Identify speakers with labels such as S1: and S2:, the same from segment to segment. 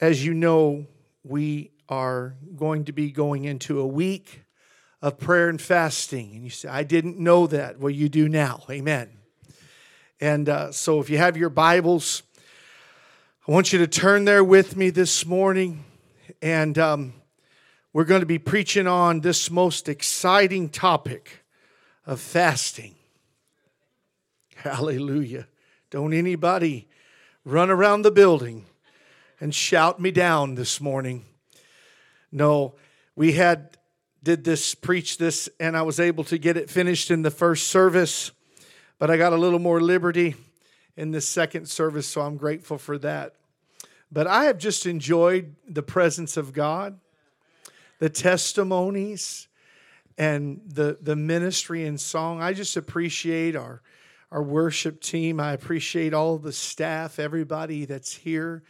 S1: as you know, we are going to be going into a week of prayer and fasting. And you say, I didn't know that. Well, you do now. Amen. And uh, so if you have your Bibles, I want you to turn there with me this morning. And um, we're going to be preaching on this most exciting topic of fasting. Hallelujah. Don't anybody run around the building and shout me down this morning. No, we had did this preach this and I was able to get it finished in the first service, but I got a little more liberty in the second service, so I'm grateful for that. But I have just enjoyed the presence of God, the testimonies, and the, the ministry and song. I just appreciate our, our worship team. I appreciate all the staff, everybody that's here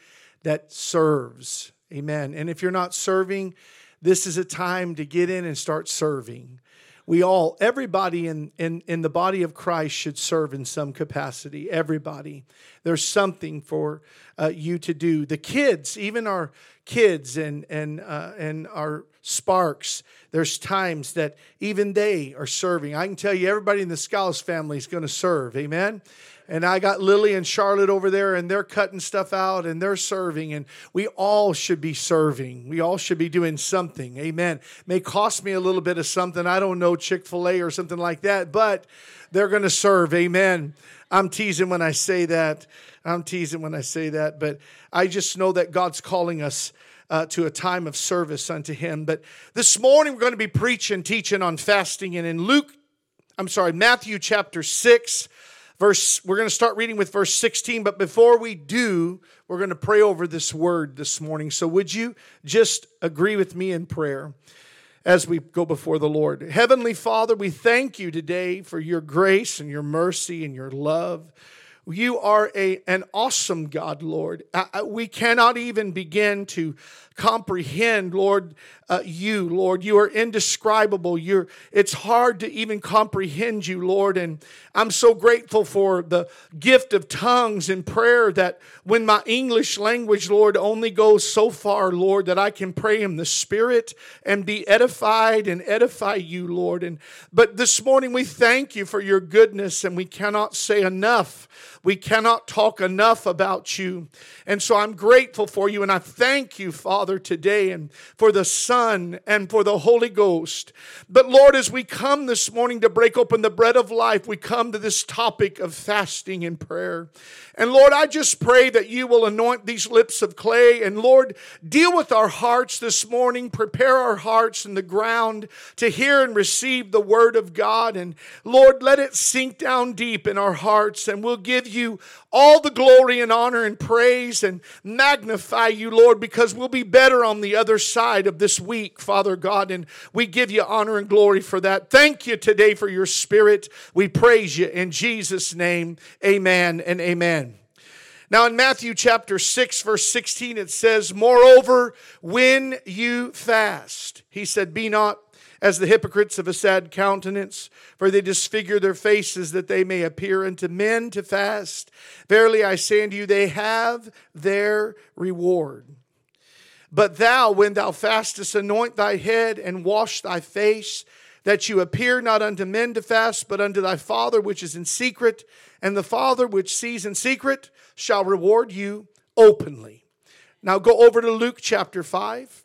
S1: that serves. Amen. And if you're not serving, this is a time to get in and start serving. We all, everybody in, in, in the body of Christ should serve in some capacity. Everybody. There's something for uh, you to do. The kids, even our kids and, and, uh, and our sparks, there's times that even they are serving. I can tell you, everybody in the Skiles family is going to serve. Amen and I got Lily and Charlotte over there, and they're cutting stuff out and they're serving, and we all should be serving. We all should be doing something. Amen. May cost me a little bit of something. I don't know, Chick fil A or something like that, but they're going to serve. Amen. I'm teasing when I say that. I'm teasing when I say that, but I just know that God's calling us. Uh, to a time of service unto him. But this morning we're going to be preaching, teaching on fasting. And in Luke, I'm sorry, Matthew chapter 6, verse we're going to start reading with verse 16 but before we do we're going to pray over this word this morning. So would you just agree with me in prayer as we go before the lord? Heavenly father we thank you today for your grace and your mercy and your love. You are a, an awesome God, Lord. Uh, we cannot even begin to comprehend, Lord, uh, you, Lord. You are indescribable. You're, it's hard to even comprehend you, Lord. And I'm so grateful for the gift of tongues and prayer that when my English language, Lord, only goes so far, Lord, that I can pray in the Spirit and be edified and edify you, Lord. And but this morning we thank you for your goodness, and we cannot say enough. We cannot talk enough about you. And so I'm grateful for you, and I thank you, Father today and for the Son and for the Holy Ghost. But Lord, as we come this morning to break open the bread of life, we come to this topic of fasting and prayer. And Lord, I just pray that you will anoint these lips of clay. And Lord, deal with our hearts this morning. Prepare our hearts and the ground to hear and receive the word of God. And Lord, let it sink down deep in our hearts. And we'll give you all the glory and honor and praise and magnify you, Lord, because we'll be better on the other side of this week, Father God. And we give you honor and glory for that. Thank you today for your spirit. We praise you in Jesus' name. Amen and amen. Now, in Matthew chapter 6, verse 16, it says, Moreover, when you fast, he said, Be not as the hypocrites of a sad countenance, for they disfigure their faces that they may appear unto men to fast. Verily I say unto you, they have their reward. But thou, when thou fastest, anoint thy head and wash thy face, that you appear not unto men to fast, but unto thy Father which is in secret, and the Father which sees in secret shall reward you openly. Now go over to Luke chapter 5.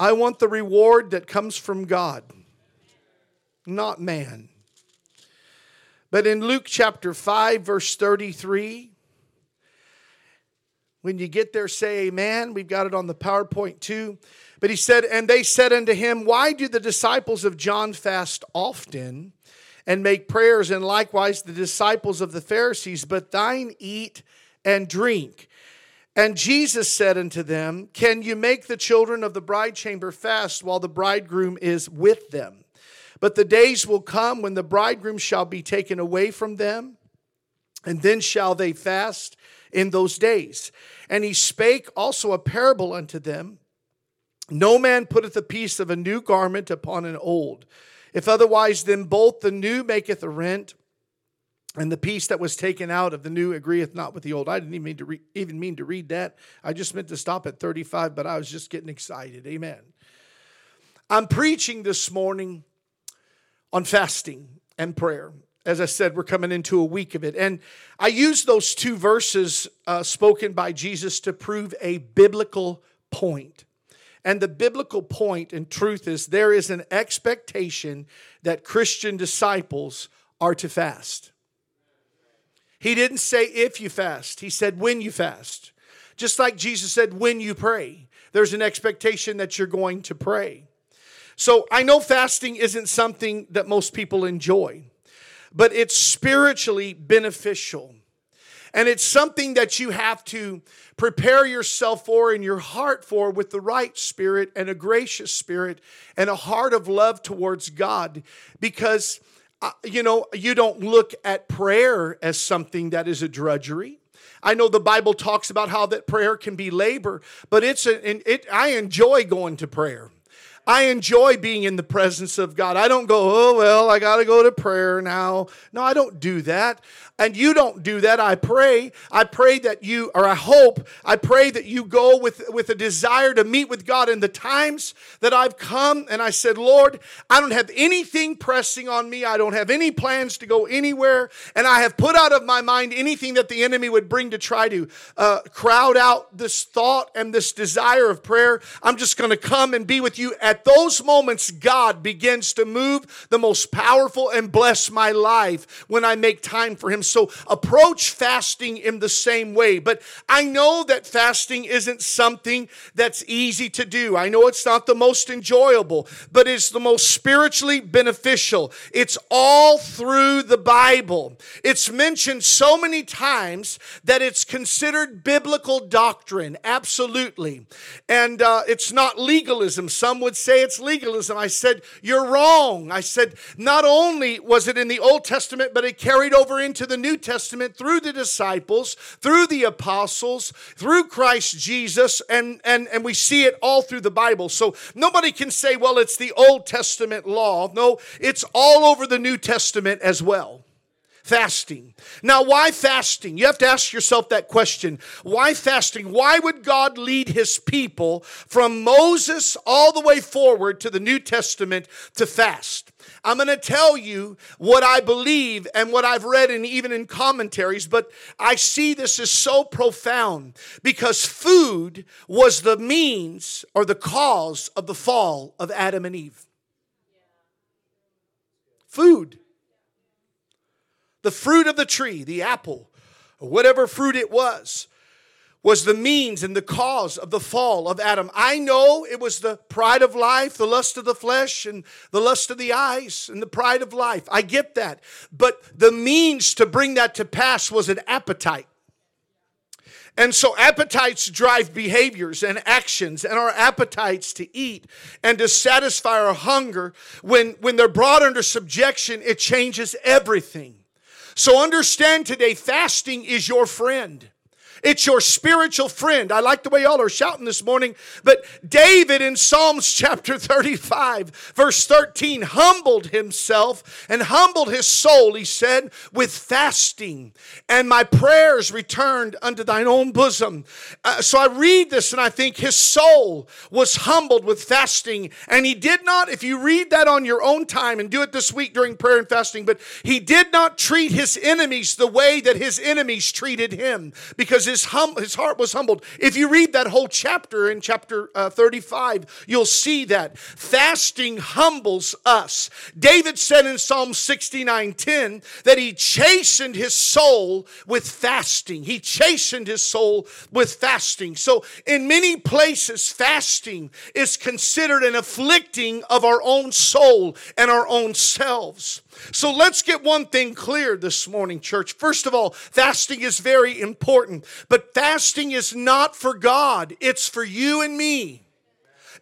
S1: I want the reward that comes from God, not man. But in Luke chapter 5, verse 33, when you get there, say amen. We've got it on the PowerPoint too. But he said, And they said unto him, Why do the disciples of John fast often? and make prayers, and likewise the disciples of the Pharisees, but thine eat and drink. And Jesus said unto them, Can you make the children of the bride chamber fast while the bridegroom is with them? But the days will come when the bridegroom shall be taken away from them, and then shall they fast in those days. And he spake also a parable unto them No man putteth a piece of a new garment upon an old if otherwise, then both the new maketh a rent, And the piece that was taken out of the new agreeth not with the old. I didn't even mean to re- even mean to read that. I just meant to stop at 35, but I was just getting excited. Amen. I'm preaching this morning on fasting and prayer. As I said, we're coming into a week of it. And I use those two verses uh, spoken by Jesus to prove a biblical point. And the biblical point and truth is there is an expectation that Christian disciples are to fast. He didn't say if you fast, he said when you fast. Just like Jesus said when you pray, there's an expectation that you're going to pray. So I know fasting isn't something that most people enjoy, but it's spiritually beneficial. And it's something that you have to prepare yourself for in your heart for with the right spirit and a gracious spirit and a heart of love towards God because you know, you don't look at prayer as something that is a drudgery. I know the Bible talks about how that prayer can be labor, but it's a, it, I enjoy going to prayer. I enjoy being in the presence of God. I don't go, oh, well, I got to go to prayer now. No, I don't do that and you don't do that, I pray. I pray that you, or I hope, I pray that you go with, with a desire to meet with God in the times that I've come and I said, Lord, I don't have anything pressing on me. I don't have any plans to go anywhere. And I have put out of my mind anything that the enemy would bring to try to uh, crowd out this thought and this desire of prayer. I'm just going to come and be with you. At those moments, God begins to move the most powerful and bless my life when I make time for Him. So approach fasting in the same way. But I know that fasting isn't something that's easy to do. I know it's not the most enjoyable, but it's the most spiritually beneficial. It's all through the Bible. It's mentioned so many times that it's considered biblical doctrine, absolutely. And uh, it's not legalism. Some would say it's legalism. I said, You're wrong. I said, Not only was it in the Old Testament, but it carried over into the New Testament through the disciples, through the apostles, through Christ Jesus, and, and, and we see it all through the Bible. So nobody can say, well, it's the Old Testament law. No, it's all over the New Testament as well fasting. Now, why fasting? You have to ask yourself that question. Why fasting? Why would God lead his people from Moses all the way forward to the New Testament to fast? I'm going to tell you what I believe and what I've read and even in commentaries, but I see this as so profound because food was the means or the cause of the fall of Adam and Eve. Food the fruit of the tree, the apple, or whatever fruit it was, was the means and the cause of the fall of Adam. I know it was the pride of life, the lust of the flesh, and the lust of the eyes, and the pride of life. I get that. But the means to bring that to pass was an appetite. And so appetites drive behaviors and actions, and our appetites to eat and to satisfy our hunger, when, when they're brought under subjection, it changes everything. So understand today, fasting is your friend. It's your spiritual friend. I like the way y'all are shouting this morning. But David in Psalms chapter 35, verse 13, humbled himself and humbled his soul, he said, with fasting. And my prayers returned unto thine own bosom. Uh, so I read this and I think his soul was humbled with fasting. And he did not, if you read that on your own time and do it this week during prayer and fasting, but he did not treat his enemies the way that his enemies treated him because his, hum, his heart was humbled. If you read that whole chapter in chapter uh, 35, you'll see that. Fasting humbles us. David said in Psalm 69 10 that he chastened his soul with fasting. He chastened his soul with fasting. So, in many places, fasting is considered an afflicting of our own soul and our own selves. So let's get one thing clear this morning, church. First of all, fasting is very important, but fasting is not for God, it's for you and me.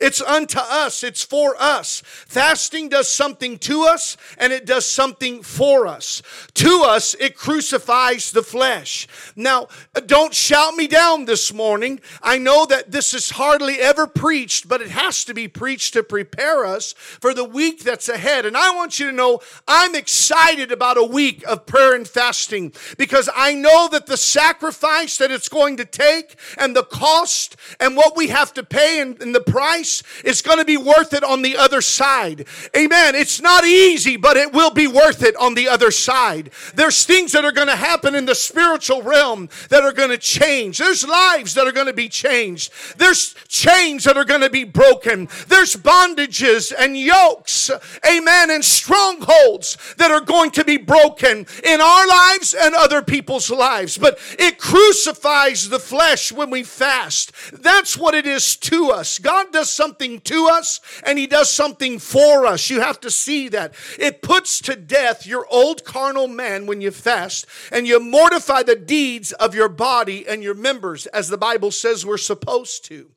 S1: It's unto us, it's for us. Fasting does something to us and it does something for us. To us, it crucifies the flesh. Now, don't shout me down this morning. I know that this is hardly ever preached, but it has to be preached to prepare us for the week that's ahead. And I want you to know I'm excited about a week of prayer and fasting because I know that the sacrifice that it's going to take and the cost and what we have to pay and, and the price is going to be worth it on the other side. Amen. It's not easy, but it will be worth it on the other side. There's things that are going to happen in the spiritual realm that are going to change. There's lives that are going to be changed. There's chains that are going to be broken. There's bondages and yokes, amen, and strongholds that are going to be broken in our lives and other people's lives. But it crucifies the flesh when we fast. That's what it is to us. God does something to us and He does something for us. You have to see that. It puts to death your old carnal man when you fast and you mortify the deeds of your body and your members as the Bible says we're supposed to.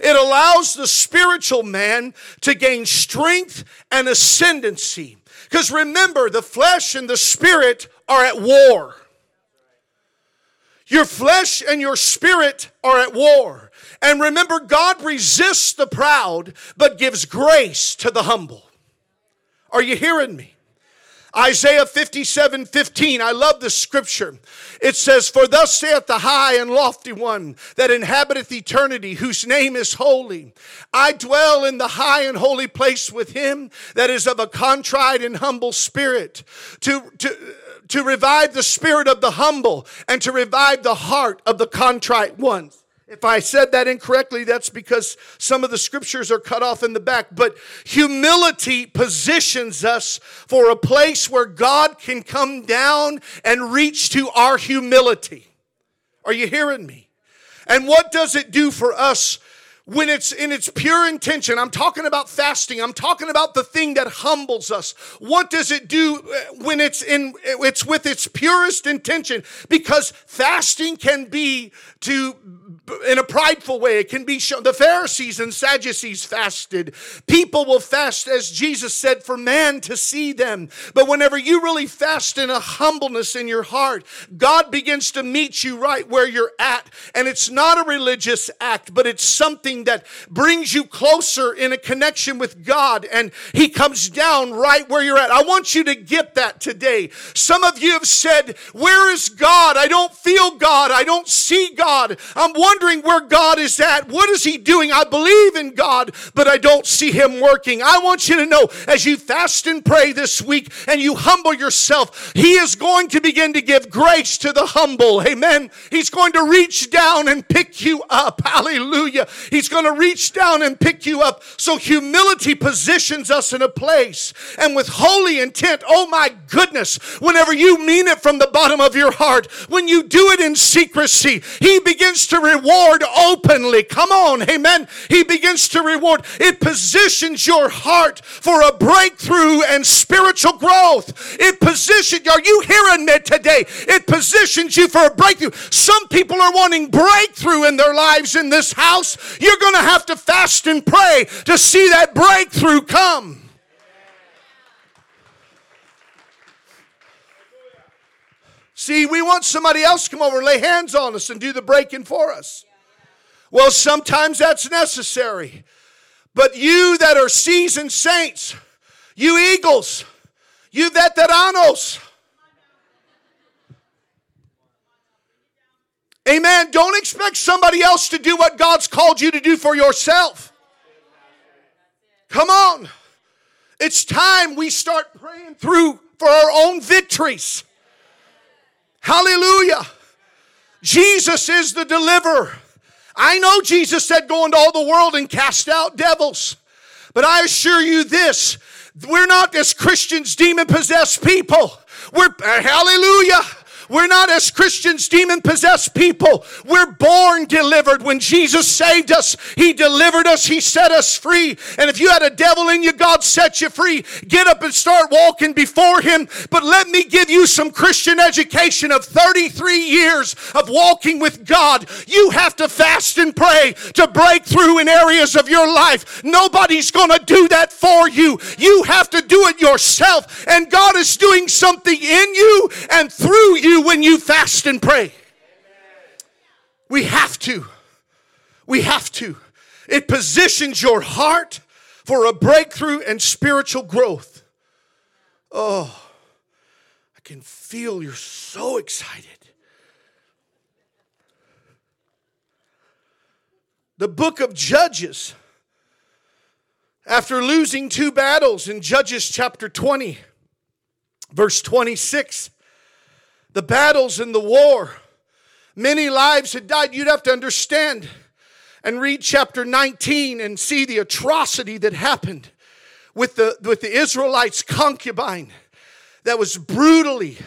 S1: It allows the spiritual man to gain strength and ascendancy. Because remember, the flesh and the spirit are at war. Your flesh and your spirit are at war. And remember, God resists the proud, but gives grace to the humble. Are you hearing me? Isaiah 57 15. I love this scripture. It says, For thus saith the high and lofty one that inhabiteth eternity, whose name is holy. I dwell in the high and holy place with him that is of a contrite and humble spirit, to, to, to revive the spirit of the humble and to revive the heart of the contrite ones. If I said that incorrectly, that's because some of the scriptures are cut off in the back. But humility positions us for a place where God can come down and reach to our humility. Are you hearing me? And what does it do for us when it's in its pure intention, I'm talking about fasting. I'm talking about the thing that humbles us. What does it do uh, when it's in it's with its purest intention? Because fasting can be to in a prideful way. It can be shown. The Pharisees and Sadducees fasted. People will fast, as Jesus said, for man to see them. But whenever you really fast in a humbleness in your heart, God begins to meet you right where you're at. And it's not a religious act, but it's something that brings you closer in a connection with God. And He comes down right where you're at. I want you to get that today. Some of you have said, Where is God? I don't feel God. I don't see God. I'm wondering where God is at. What is He doing? I believe in God, but I don't see Him working. I want you to know as you fast and pray this week and you humble yourself, He is going to begin to give grace to the humble. Amen. He's going to reach down and pick you up. Hallelujah. He's going to reach down and pick you up. So humility positions us in a place. And with holy intent, oh my goodness, whenever you mean it from the bottom of your heart, when you do it in secrecy, He begins to reward openly. Come on, amen. He begins to reward. It positions your heart for a breakthrough and spiritual growth. It positions, you. are you hearing me today? It positions you for a breakthrough. Some people are wanting breakthrough in their lives in this house. You're going to have to fast and pray to see that breakthrough come. See, we want somebody else to come over and lay hands on us and do the breaking for us. Well, sometimes that's necessary. But you that are seasoned saints, you eagles, you veteranos, amen, don't expect somebody else to do what God's called you to do for yourself. Come on. It's time we start praying through for our own victories. Hallelujah. Jesus is the deliverer. I know Jesus said, Go into all the world and cast out devils. But I assure you this we're not as Christians demon possessed people. We're, hallelujah. We're not as Christians demon possessed people. We're born delivered. When Jesus saved us, He delivered us, He set us free. And if you had a devil in you, God set you free. Get up and start walking before Him. But let me give you some Christian education of 33 years of walking with God. You have to fast and pray to break through in areas of your life. Nobody's going to do that for you. You have to do it yourself. And God is doing something in you and through you when you fast and pray. We have to. We have to. It positions your heart for a breakthrough and spiritual growth. Oh, I can feel you're so excited. The book of Judges, after losing two battles in Judges chapter 20, verse 26, the battles and the war, many lives had died. You'd have to understand and read chapter 19 and see the atrocity that happened with the, with the Israelites' concubine that was brutally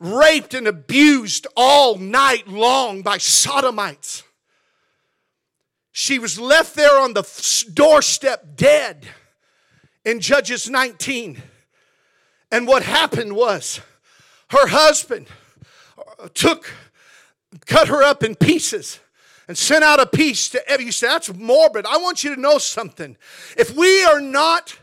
S1: raped and abused all night long by sodomites. She was left there on the doorstep dead in Judges 19. And what happened was her husband took, cut her up in pieces and sent out a piece to every. You say, that's morbid. I want you to know something. If we are not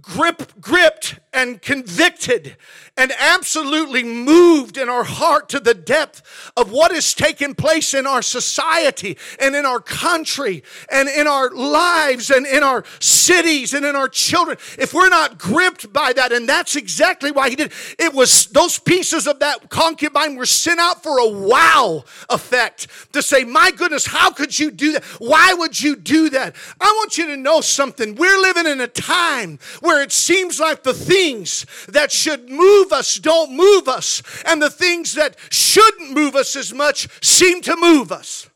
S1: grip, gripped and convicted and absolutely moved in our heart to the depth of what is taking place in our society and in our country and in our lives and in our cities and in our children. If we're not gripped by that, and that's exactly why he did it, was those pieces of that concubine were sent out for a wow effect to say, My goodness, how could you do that? Why would you do that? I want you to know something. We're living in a time where it seems like the things that should move move us don't move us, and the things that shouldn't move us as much seem to move us.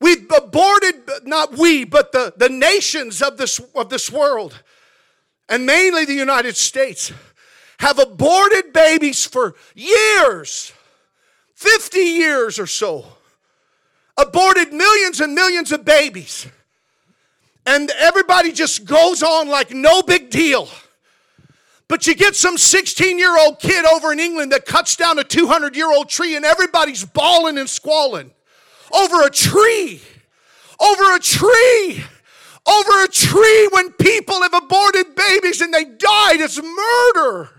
S1: We've aborted, not we, but the, the nations of this, of this world, and mainly the United States, have aborted babies for years 50 years or so. Aborted millions and millions of babies. And everybody just goes on like no big deal. But you get some 16 year old kid over in England that cuts down a 200 year old tree and everybody's bawling and squalling over a tree. Over a tree. Over a tree when people have aborted babies and they died. It's murder.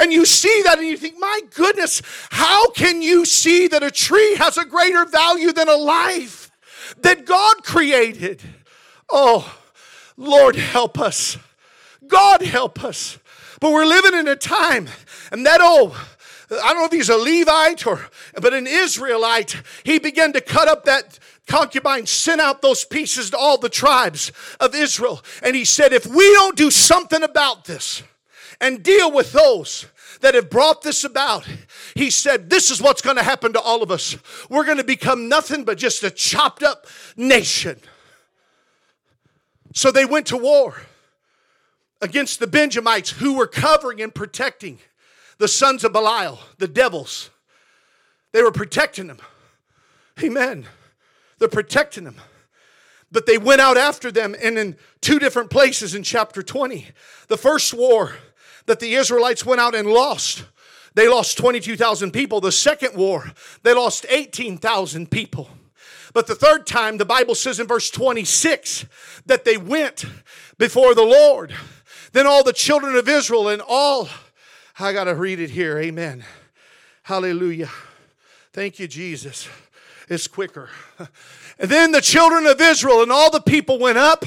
S1: And you see that and you think, my goodness, how can you see that a tree has a greater value than a life that God created? Oh, Lord, help us. God, help us. But we're living in a time, and that old, I don't know if he's a Levite or, but an Israelite, he began to cut up that concubine, sent out those pieces to all the tribes of Israel. And he said, if we don't do something about this and deal with those that have brought this about, he said, this is what's going to happen to all of us. We're going to become nothing but just a chopped up nation. So they went to war against the Benjamites who were covering and protecting the sons of Belial, the devils. They were protecting them. Amen. They're protecting them. But they went out after them, and in two different places in chapter 20. The first war that the Israelites went out and lost, they lost 22,000 people. The second war, they lost 18,000 people. But the third time, the Bible says in verse 26 that they went before the Lord then all the children of Israel and all, I got to read it here. Amen. Hallelujah. Thank you, Jesus. It's quicker. And then the children of Israel and all the people went up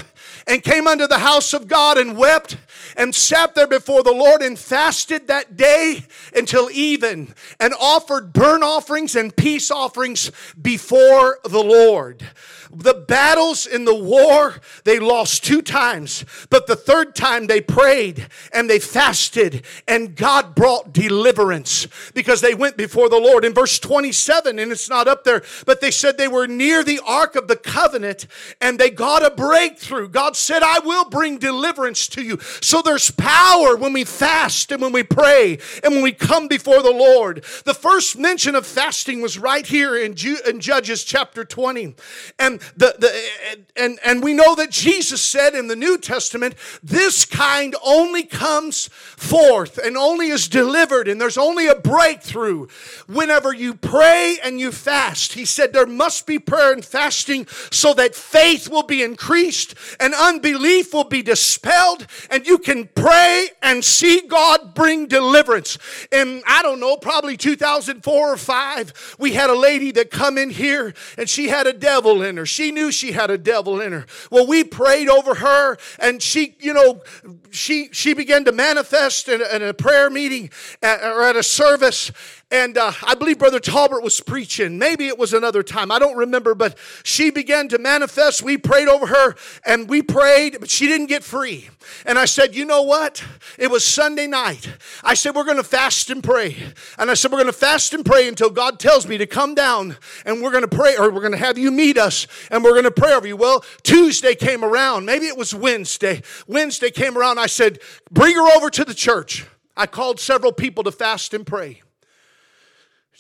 S1: and came unto the house of God and wept and sat there before the Lord and fasted that day until even and offered burnt offerings and peace offerings before the Lord. The battles in the war, they lost two times, but the third time they prayed and they fasted, and God brought deliverance because they went before the Lord. In verse 27, and it's not up there, but they said they were near the Ark of the Covenant and they got a breakthrough. God said, I will bring deliverance to you. So there's power when we fast and when we pray and when we come before the Lord. The first mention of fasting was right here in, Ju- in Judges chapter 20. And, the, the, and, and we know that Jesus said in the New Testament, this kind only comes forth and only is delivered, and there's only a breakthrough whenever you pray and you fast. He said there must be prayer and fasting so that faith will be increased and unbelief will be dispelled, and you can pray and see God bring deliverance. And I don't know, probably 2004 or 5, we had a lady that come in here and she had a devil in her. She knew she had a devil in her. Well, we prayed over her and she, you know, she she began to manifest in a, in a prayer meeting at, or at a service and uh, I believe Brother Talbert was preaching. Maybe it was another time. I don't remember, but she began to manifest. We prayed over her and we prayed, but she didn't get free. And I said, You know what? It was Sunday night. I said, We're going to fast and pray. And I said, We're going to fast and pray until God tells me to come down and we're going to pray, or we're going to have you meet us and we're going to pray over you. Well, Tuesday came around. Maybe it was Wednesday. Wednesday came around. I said, Bring her over to the church. I called several people to fast and pray.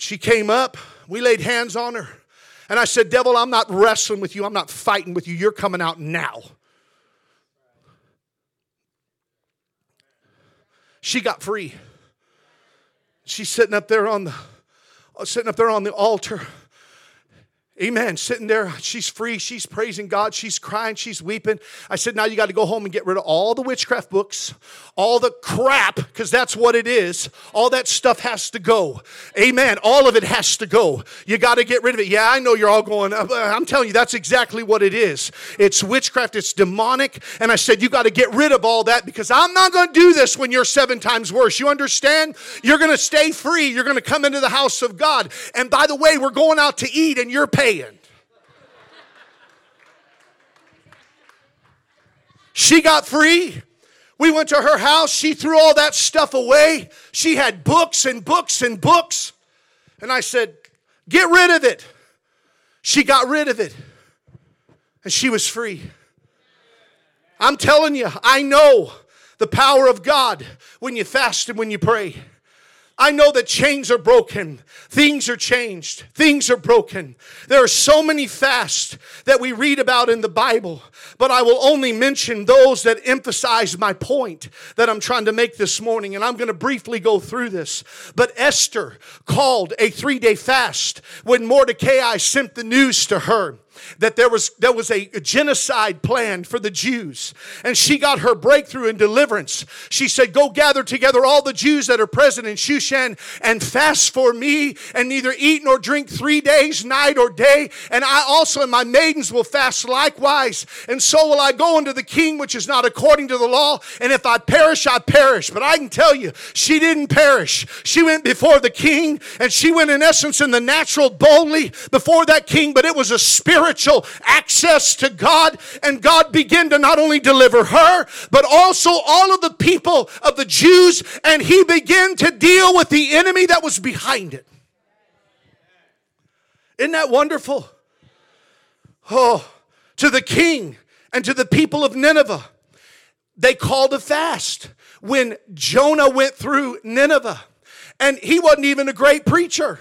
S1: She came up, we laid hands on her, and I said, Devil, I'm not wrestling with you, I'm not fighting with you, you're coming out now. She got free. She's sitting up there on the sitting up there on the altar. Amen. Sitting there, she's free. She's praising God. She's crying. She's weeping. I said, Now you got to go home and get rid of all the witchcraft books, all the crap, because that's what it is. All that stuff has to go. Amen. All of it has to go. You got to get rid of it. Yeah, I know you're all going, uh, I'm telling you, that's exactly what it is. It's witchcraft, it's demonic. And I said, You got to get rid of all that because I'm not going to do this when you're seven times worse. You understand? You're going to stay free. You're going to come into the house of God. And by the way, we're going out to eat and you're. She got free. We went to her house. She threw all that stuff away. She had books and books and books. And I said, Get rid of it. She got rid of it. And she was free. I'm telling you, I know the power of God when you fast and when you pray. I know that chains are broken. Things are changed. Things are broken. There are so many fasts that we read about in the Bible, but I will only mention those that emphasize my point that I'm trying to make this morning, and I'm going to briefly go through this. But Esther called a three day fast when Mordecai sent the news to her that there was, there was a genocide planned for the Jews. And she got her breakthrough and deliverance. She said, Go gather together all the Jews that are present in Shushan and fast for me and neither eat nor drink three days, night or day. And I also and my maidens will fast likewise. And so will I go unto the king, which is not according to the law. And if I perish, I perish. But I can tell you, she didn't perish. She went before the king and she went in essence in the natural boldly before that king, but it was a spirit spiritual access to God, and God began to not only deliver her, but also all of the people of the Jews, and he began to deal with the enemy that was behind it. Isn't that wonderful? Oh, to the king and to the people of Nineveh, they called a fast when Jonah went through Nineveh. And he wasn't even a great preacher.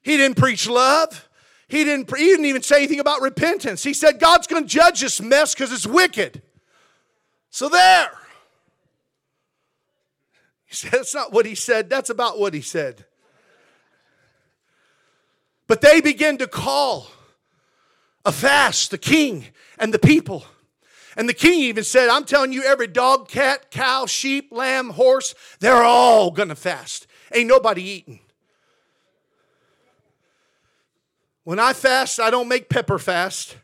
S1: He didn't preach love. He didn't, he didn't even say anything about repentance. He said, God's going to judge this mess because it's wicked. So there. He said, That's not what he said. That's about what he said. But they begin to call a fast, the king and the people. And the king even said, I'm telling you, every dog, cat, cow, sheep, lamb, horse, they're all gonna fast. Ain't nobody eating. When I fast, I don't make Pepper fast.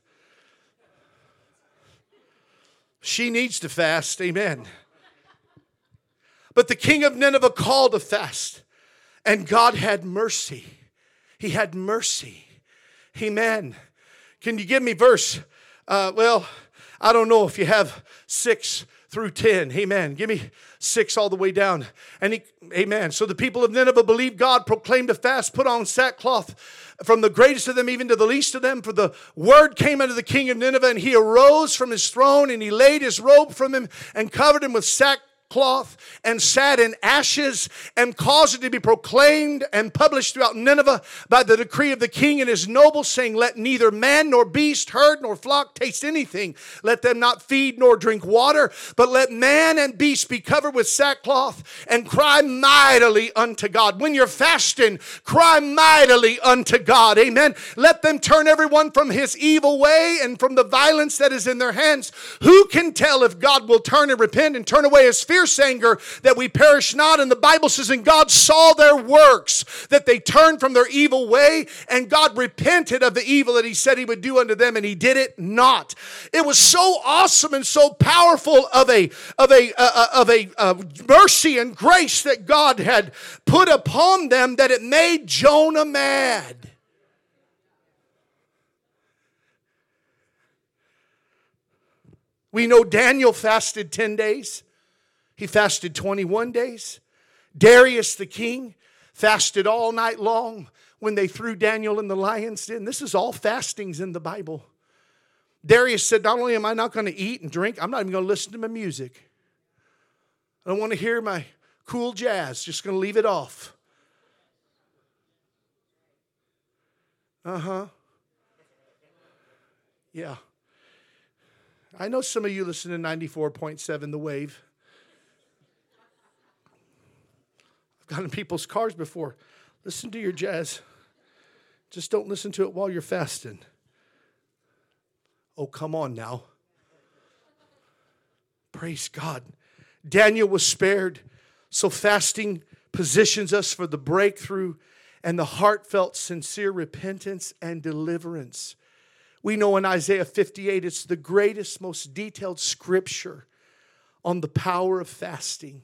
S1: She needs to fast, amen. But the king of Nineveh called a fast, and God had mercy. He had mercy. Amen. Can you give me verse? Uh, well, I don't know if you have six through 10. Amen. Give me 6 all the way down. And he, amen. So the people of Nineveh believed God, proclaimed a fast, put on sackcloth from the greatest of them even to the least of them. For the word came unto the king of Nineveh, and he arose from his throne, and he laid his robe from him, and covered him with sackcloth cloth and sat in ashes and caused it to be proclaimed and published throughout Nineveh by the decree of the king and his nobles, saying, Let neither man nor beast, herd nor flock taste anything. Let them not feed nor drink water, but let man and beast be covered with sackcloth and cry mightily unto God. When you're fasting, cry mightily unto God. Amen. Let them turn everyone from his evil way and from the violence that is in their hands. Who can tell if God will turn and repent and turn away his fear? Fierce anger that we perish not. And the Bible says, and God saw their works, that they turned from their evil way, and God repented of the evil that He said He would do unto them, and He did it not. It was so awesome and so powerful of a of a uh, uh of a uh, mercy and grace that God had put upon them that it made Jonah mad. We know Daniel fasted 10 days. He fasted 21 days. Darius the king fasted all night long when they threw Daniel in the lion's den. This is all fastings in the Bible. Darius said, Not only am I not going to eat and drink, I'm not even going to listen to my music. I don't want to hear my cool jazz, just going to leave it off. Uh huh. Yeah. I know some of you listen to 94.7 The Wave. I've got in people's cars before. Listen to your jazz. Just don't listen to it while you're fasting. Oh, come on now. Praise God. Daniel was spared. So fasting positions us for the breakthrough and the heartfelt, sincere repentance and deliverance. We know in Isaiah 58, it's the greatest, most detailed scripture on the power of fasting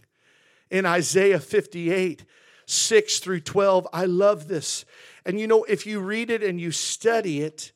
S1: in Isaiah 58, 6 through 12. I love this. And you know, if you read it and you study it,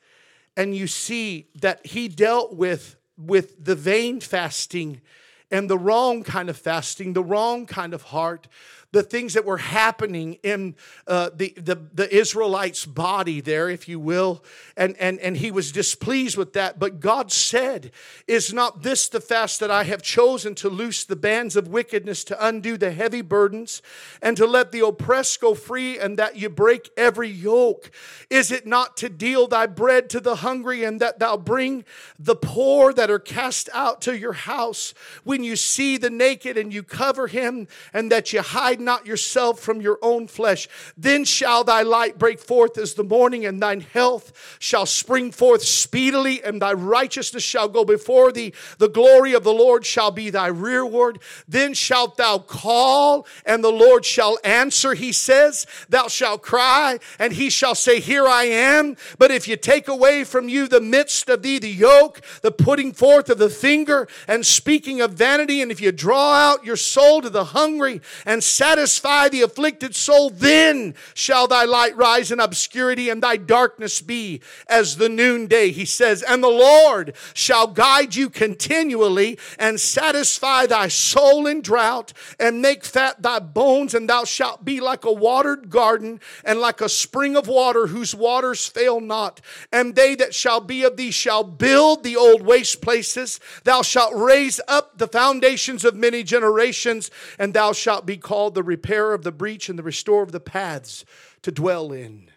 S1: and you see that he dealt with, with the vain fasting and the wrong kind of fasting, the wrong kind of heart, the things that were happening in uh, the, the, the Israelites' body there, if you will. And, and, and he was displeased with that. But God said, Is not this the fast that I have chosen to loose the bands of wickedness, to undo the heavy burdens, and to let the oppressed go free, and that you break every yoke? Is it not to deal thy bread to the hungry, and that thou bring the poor that are cast out to your house? When you see the naked and you cover him, and that you hide not yourself from your own flesh. Then shall thy light break forth as the morning, and thine health shall spring forth speedily, and thy righteousness shall go before thee. The glory of the Lord shall be thy rearward. Then shalt thou call, and the Lord shall answer. He says, Thou shalt cry, and he shall say, Here I am. But if you take away from you the midst of thee the yoke, the putting forth of the finger, and speaking of vanity, and if you draw out your soul to the hungry and satisfy the afflicted soul, then shall thy light rise in obscurity and thy darkness be as the noonday. He says, And the Lord shall guide you continually and satisfy thy soul in drought and make fat thy bones, and thou shalt be like a watered garden and like a spring of water whose waters fail not. And they that shall be of thee shall build the old waste places. Thou shalt raise up the foundations of many generations, and thou shalt be called the repair of the breach and the restore of the paths to dwell in.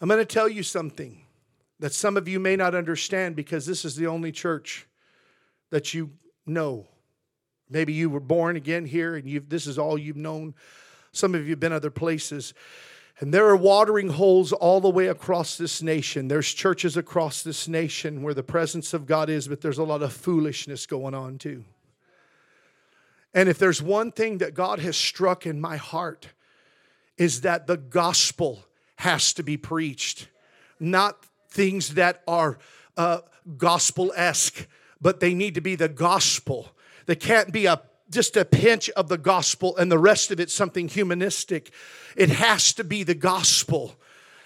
S1: I'm going to tell you something that some of you may not understand because this is the only church that you know. Maybe you were born again here and this is all you've known. Some of you have been other places. And there are watering holes all the way across this nation. There's churches across this nation where the presence of God is, but there's a lot of foolishness going on too. And if there's one thing that God has struck in my heart, is that the gospel has to be preached, not things that are uh, gospel esque, but they need to be the gospel. They can't be a just a pinch of the gospel and the rest of it something humanistic. It has to be the gospel.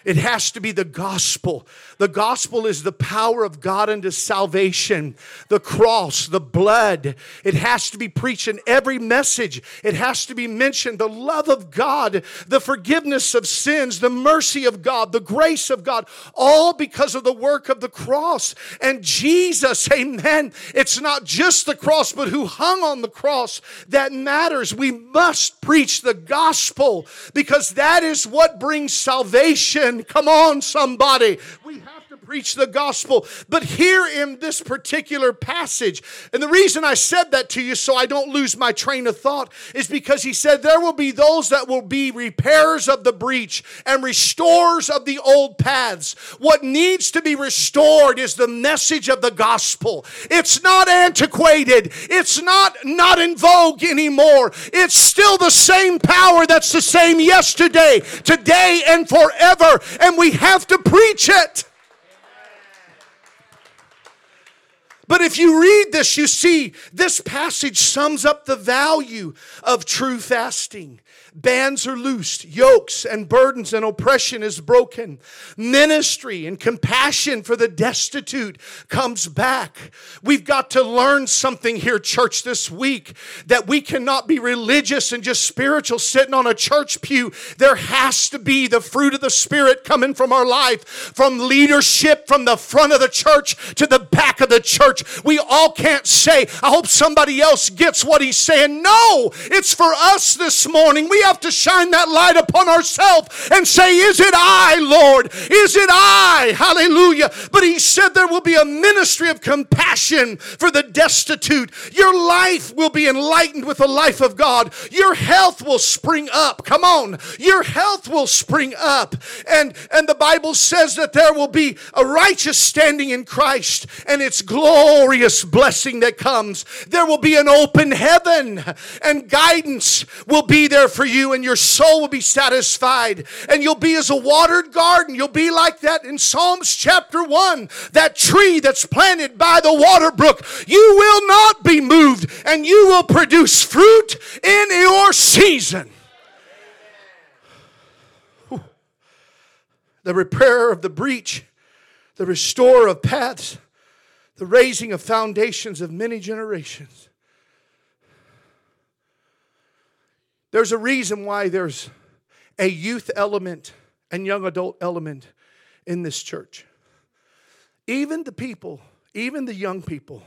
S1: It has to be the gospel. The gospel is the power of God unto salvation. The cross, the blood. It has to be preached in every message. It has to be mentioned the love of God, the forgiveness of sins, the mercy of God, the grace of God, all because of the work of the cross. And Jesus, amen. It's not just the cross, but who hung on the cross that matters. We must preach the gospel because that is what brings salvation Come on, somebody. We preach the gospel. But here in this particular passage, and the reason I said that to you so I don't lose my train of thought is because he said there will be those that will be repairers of the breach and restorers of the old paths. What needs to be restored is the message of the gospel. It's not antiquated. It's not not in vogue anymore. It's still the same power that's the same yesterday, today and forever and we have to preach it. But if you read this, you see this passage sums up the value of true fasting. Bands are loosed, yokes and burdens and oppression is broken. Ministry and compassion for the destitute comes back. We've got to learn something here, church, this week that we cannot be religious and just spiritual sitting on a church pew. There has to be the fruit of the Spirit coming from our life, from leadership, from the front of the church to the back of the church. We all can't say, I hope somebody else gets what he's saying. No, it's for us this morning. We have to shine that light upon ourselves and say, Is it I, Lord? Is it I? Hallelujah. But he said there will be a ministry of compassion for the destitute. Your life will be enlightened with the life of God. Your health will spring up. Come on. Your health will spring up. And, and the Bible says that there will be a righteous standing in Christ and its glorious blessing that comes. There will be an open heaven and guidance will be there for you you and your soul will be satisfied and you'll be as a watered garden. You'll be like that in Psalms chapter 1, that tree that's planted by the water brook. You will not be moved and you will produce fruit in your season. The repairer of the breach, the restorer of paths, the raising of foundations of many generations. There's a reason why there's a youth element and young adult element in this church. Even the people, even the young people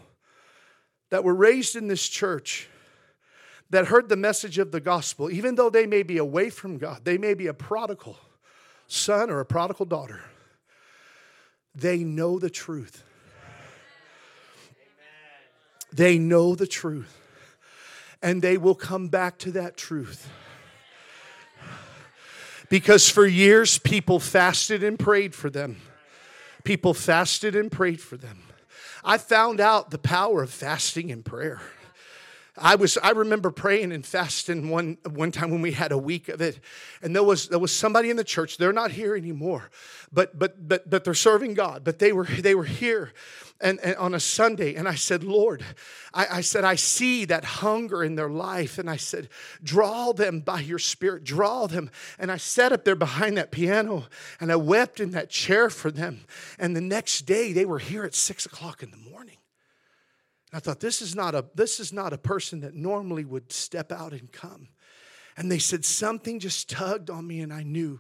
S1: that were raised in this church that heard the message of the gospel, even though they may be away from God, they may be a prodigal son or a prodigal daughter, they know the truth. They know the truth and they will come back to that truth. Because for years, people fasted and prayed for them. People fasted and prayed for them. I found out the power of fasting and prayer. I was I remember praying and fasting one one time when we had a week of it, and there was there was somebody in the church. They're not here anymore, but but but but they're serving God. But they were they were here, and, and on a Sunday, and I said, Lord, I, I said I see that hunger in their life, and I said, draw them by your Spirit, draw them. And I sat up there behind that piano, and I wept in that chair for them. And the next day, they were here at six o'clock in the morning. I thought this is not a this is not a person that normally would step out and come. And they said something just tugged on me and I knew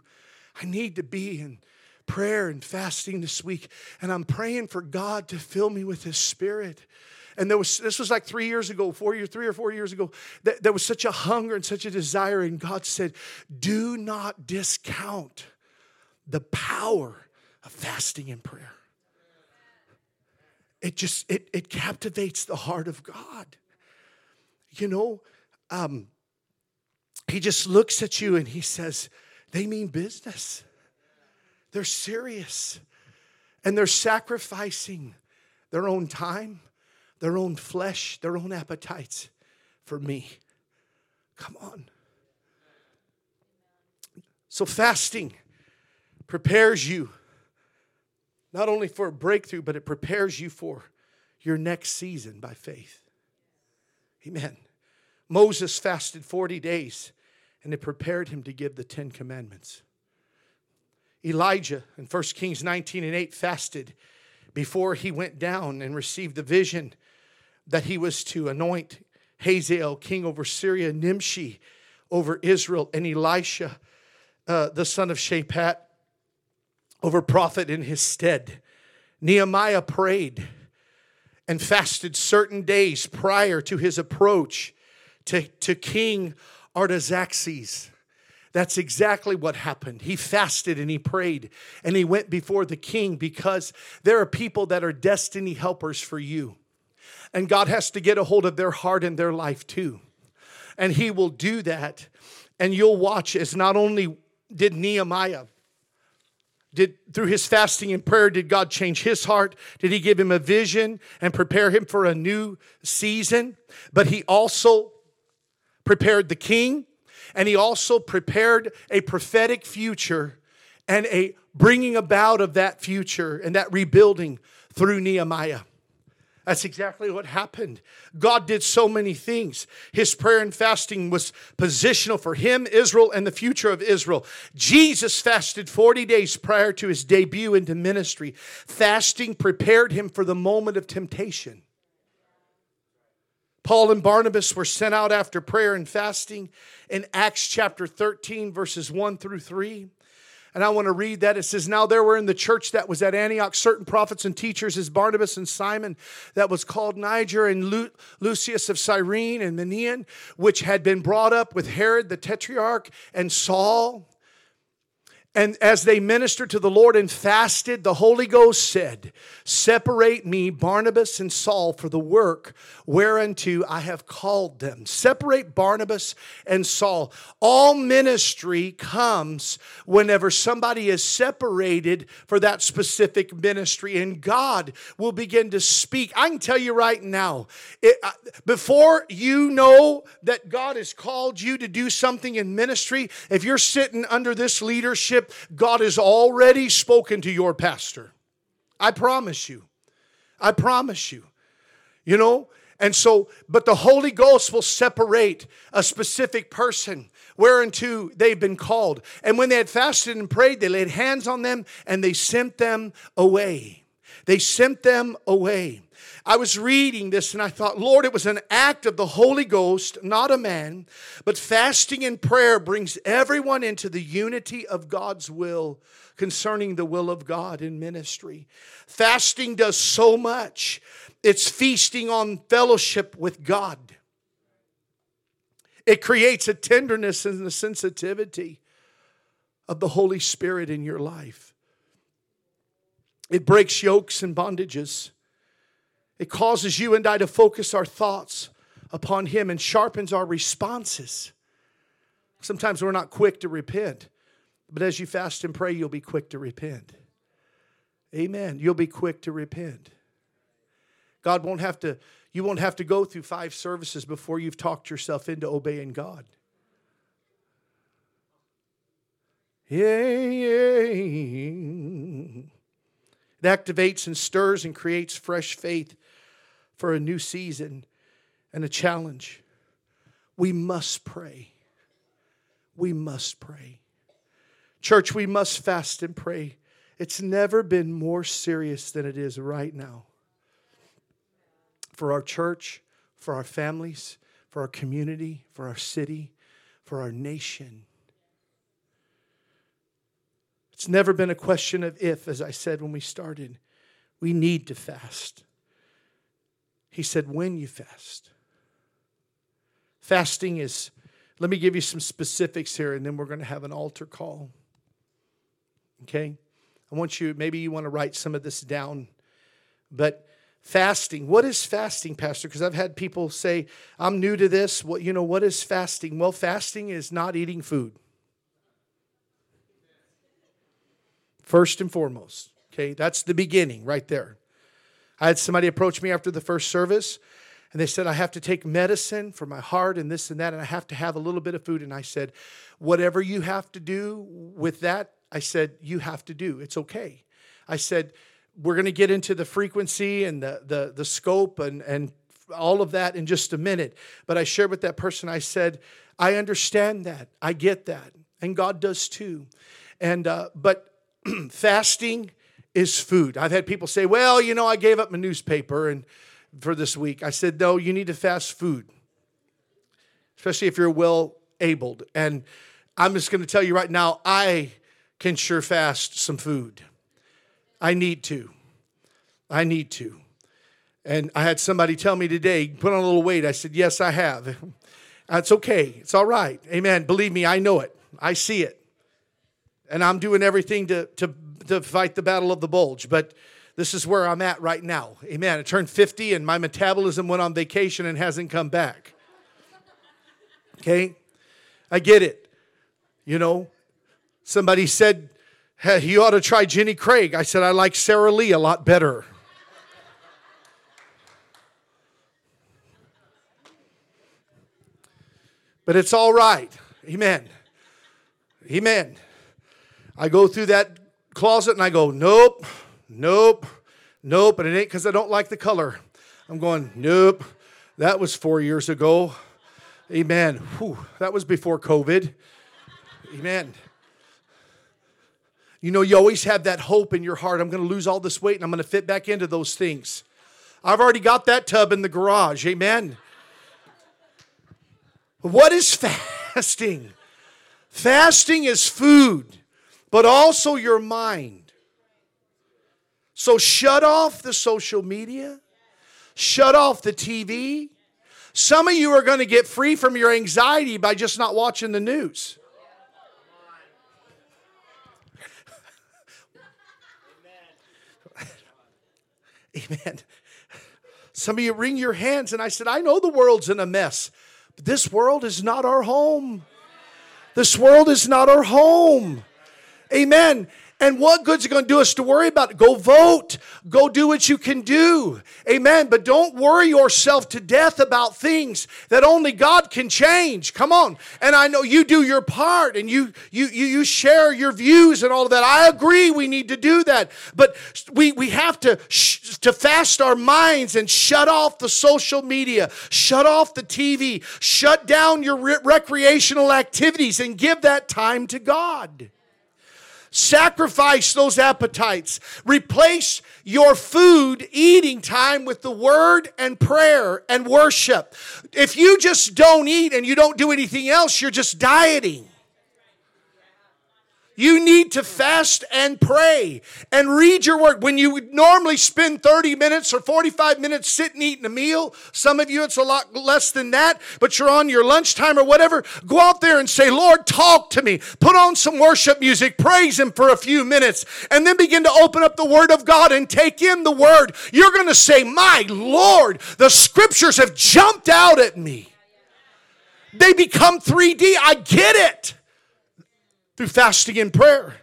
S1: I need to be in prayer and fasting this week and I'm praying for God to fill me with his spirit. And there was this was like 3 years ago, 4 years 3 or 4 years ago that there was such a hunger and such a desire and God said, "Do not discount the power of fasting and prayer." It just it, it captivates the heart of god. You know um, he just looks at you and he says they mean business. They're serious. And they're sacrificing their own time their own flesh their own appetites for me. Come on. So fasting prepares you not only for a breakthrough, but it prepares you for your next season by faith. Amen. Moses fasted 40 days and it prepared him to give the Ten Commandments. Elijah in 1 Kings 19 and 8 fasted before he went down and received the vision that he was to anoint Hazael king over Syria, Nimshi over Israel, and Elisha, uh, the son of Shaphat, over prophet in his stead. Nehemiah prayed and fasted certain days prior to his approach to, to King Artaxerxes. That's exactly what happened. He fasted and he prayed and he went before the king because there are people that are destiny helpers for you. And God has to get a hold of their heart and their life too. And he will do that. And you'll watch as not only did Nehemiah did through his fasting and prayer did God change his heart? Did he give him a vision and prepare him for a new season? But he also prepared the king and he also prepared a prophetic future and a bringing about of that future and that rebuilding through Nehemiah. That's exactly what happened. God did so many things. His prayer and fasting was positional for him, Israel, and the future of Israel. Jesus fasted 40 days prior to his debut into ministry. Fasting prepared him for the moment of temptation. Paul and Barnabas were sent out after prayer and fasting in Acts chapter 13, verses 1 through 3. And I want to read that. It says, Now there were in the church that was at Antioch certain prophets and teachers, as Barnabas and Simon, that was called Niger, and Lu- Lucius of Cyrene, and Manaen, which had been brought up with Herod the tetrarch, and Saul. And as they ministered to the Lord and fasted, the Holy Ghost said, Separate me, Barnabas and Saul, for the work whereunto I have called them. Separate Barnabas and Saul. All ministry comes whenever somebody is separated for that specific ministry, and God will begin to speak. I can tell you right now, it, uh, before you know that God has called you to do something in ministry, if you're sitting under this leadership, God has already spoken to your pastor. I promise you. I promise you. You know? And so, but the Holy Ghost will separate a specific person whereunto they've been called. And when they had fasted and prayed, they laid hands on them and they sent them away. They sent them away. I was reading this and I thought, Lord, it was an act of the Holy Ghost, not a man. But fasting and prayer brings everyone into the unity of God's will concerning the will of God in ministry. Fasting does so much, it's feasting on fellowship with God. It creates a tenderness and a sensitivity of the Holy Spirit in your life. It breaks yokes and bondages. It causes you and I to focus our thoughts upon Him and sharpens our responses. Sometimes we're not quick to repent, but as you fast and pray, you'll be quick to repent. Amen. You'll be quick to repent. God won't have to, you won't have to go through five services before you've talked yourself into obeying God. Yeah, yeah. It activates and stirs and creates fresh faith for a new season and a challenge. We must pray. We must pray. Church, we must fast and pray. It's never been more serious than it is right now. For our church, for our families, for our community, for our city, for our nation. It's never been a question of if, as I said when we started. We need to fast. He said, when you fast. Fasting is, let me give you some specifics here, and then we're going to have an altar call. Okay? I want you, maybe you want to write some of this down. But fasting, what is fasting, Pastor? Because I've had people say, I'm new to this. What, you know, what is fasting? Well, fasting is not eating food. First and foremost. Okay, that's the beginning right there. I had somebody approach me after the first service and they said, I have to take medicine for my heart and this and that, and I have to have a little bit of food. And I said, Whatever you have to do with that, I said, You have to do. It's okay. I said, We're going to get into the frequency and the, the, the scope and, and all of that in just a minute. But I shared with that person, I said, I understand that. I get that. And God does too. And, uh, but fasting is food. I've had people say, "Well, you know, I gave up my newspaper and for this week." I said, "No, you need to fast food." Especially if you're well abled. And I'm just going to tell you right now, I can sure fast some food. I need to. I need to. And I had somebody tell me today, put on a little weight. I said, Yes, I have. That's okay. It's all right. Amen. Believe me, I know it. I see it. And I'm doing everything to, to, to fight the battle of the bulge. But this is where I'm at right now. Amen. I turned 50 and my metabolism went on vacation and hasn't come back. Okay? I get it. You know, somebody said, hey, you ought to try Jenny Craig. I said, I like Sara Lee a lot better. but it's all right. Amen. Amen. I go through that closet and I go, nope, nope, nope. And it ain't because I don't like the color. I'm going, nope. That was four years ago. Amen. Whew, that was before COVID. Amen. You know, you always have that hope in your heart. I'm going to lose all this weight and I'm going to fit back into those things. I've already got that tub in the garage. Amen. What is fasting? Fasting is food, but also your mind. So shut off the social media, shut off the TV. Some of you are going to get free from your anxiety by just not watching the news. Amen. Some of you wring your hands, and I said, I know the world's in a mess. but This world is not our home. This world is not our home. Amen. And what good's it going to do us to worry about? Go vote. Go do what you can do. Amen. But don't worry yourself to death about things that only God can change. Come on. And I know you do your part and you you you, you share your views and all of that. I agree we need to do that. But we we have to sh- to fast our minds and shut off the social media, shut off the TV, shut down your re- recreational activities and give that time to God. Sacrifice those appetites. Replace your food eating time with the word and prayer and worship. If you just don't eat and you don't do anything else, you're just dieting. You need to fast and pray and read your word. When you would normally spend 30 minutes or 45 minutes sitting eating a meal, some of you it's a lot less than that, but you're on your lunchtime or whatever, go out there and say, Lord, talk to me. Put on some worship music, praise Him for a few minutes, and then begin to open up the Word of God and take in the Word. You're going to say, My Lord, the scriptures have jumped out at me. They become 3D. I get it through fasting and prayer.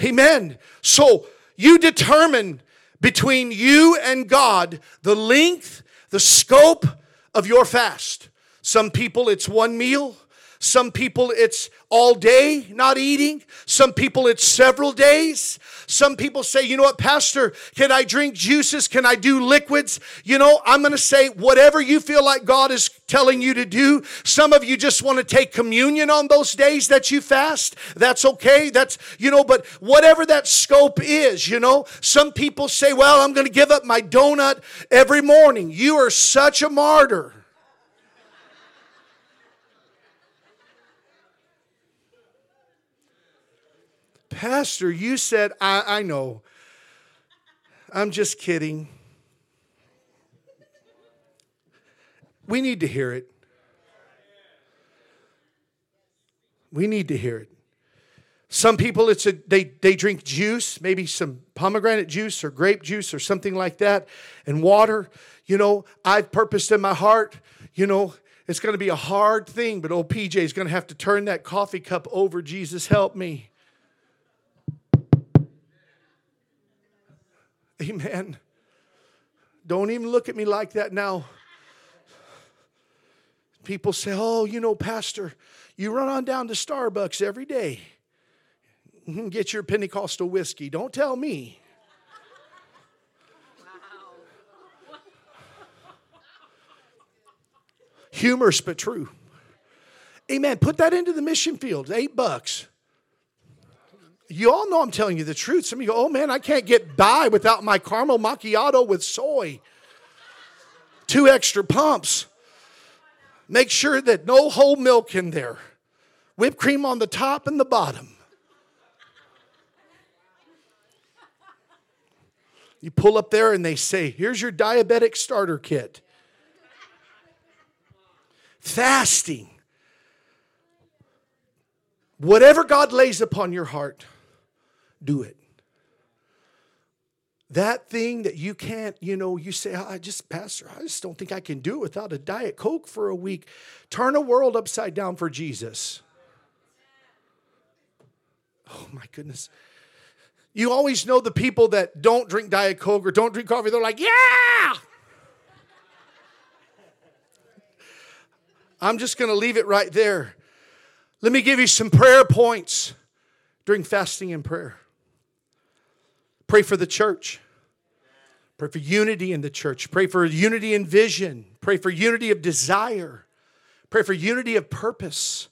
S1: Amen. So you determine between you and God the length, the scope of your fast. Some people it's one meal. Some people it's all day not eating. Some people it's several days. Some people say, you know what, Pastor, can I drink juices? Can I do liquids? You know, I'm going to say whatever you feel like God is telling you to do. Some of you just want to take communion on those days that you fast. That's okay. That's, you know, but whatever that scope is, you know, some people say, well, I'm going to give up my donut every morning. You are such a martyr. Pastor, you said, I, I know. I'm just kidding. We need to hear it. We need to hear it. Some people, it's a they they drink juice, maybe some pomegranate juice or grape juice or something like that, and water. You know, I've purposed in my heart. You know, it's going to be a hard thing, but old PJ is going to have to turn that coffee cup over. Jesus, help me. Amen. Don't even look at me like that now. People say, Oh, you know, Pastor, you run on down to Starbucks every day. Get your Pentecostal whiskey. Don't tell me. Humorous but true. Amen. Put that into the mission field. Eight bucks. You all know I'm telling you the truth. Some of you go, oh man, I can't get by without my caramel macchiato with soy. Two extra pumps. Make sure that no whole milk in there. Whipped cream on the top and the bottom. You pull up there and they say, Here's your diabetic starter kit. Fasting. Whatever God lays upon your heart, do it. That thing that you can't, you know, you say, I just, Pastor, I just don't think I can do it without a Diet Coke for a week. Turn a world upside down for Jesus. Oh my goodness. You always know the people that don't drink Diet Coke or don't drink coffee, they're like, yeah! I'm just going to leave it right there. Let me give you some prayer points during fasting and prayer. Pray for the church. Pray for unity in the church. Pray for unity in vision. Pray for unity of desire. Pray for unity of purpose.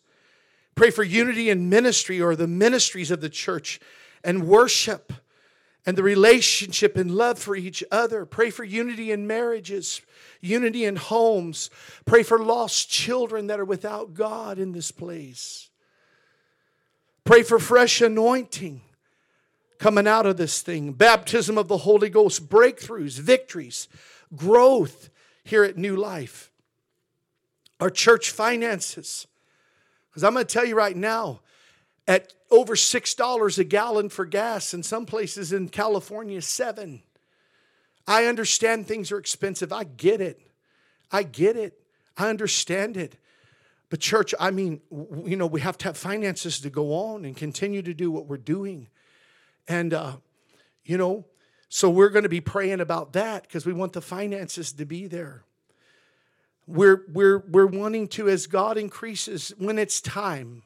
S1: Pray for unity in ministry or the ministries of the church and worship and the relationship and love for each other. Pray for unity in marriages, unity in homes. Pray for lost children that are without God in this place. Pray for fresh anointing coming out of this thing baptism of the Holy Ghost, breakthroughs, victories, growth here at New Life. Our church finances. Because I'm going to tell you right now, at over $6 a gallon for gas, in some places in California, seven. I understand things are expensive. I get it. I get it. I understand it. But, church, I mean, you know, we have to have finances to go on and continue to do what we're doing. And, uh, you know, so we're going to be praying about that because we want the finances to be there. We're, we're, we're wanting to, as God increases, when it's time,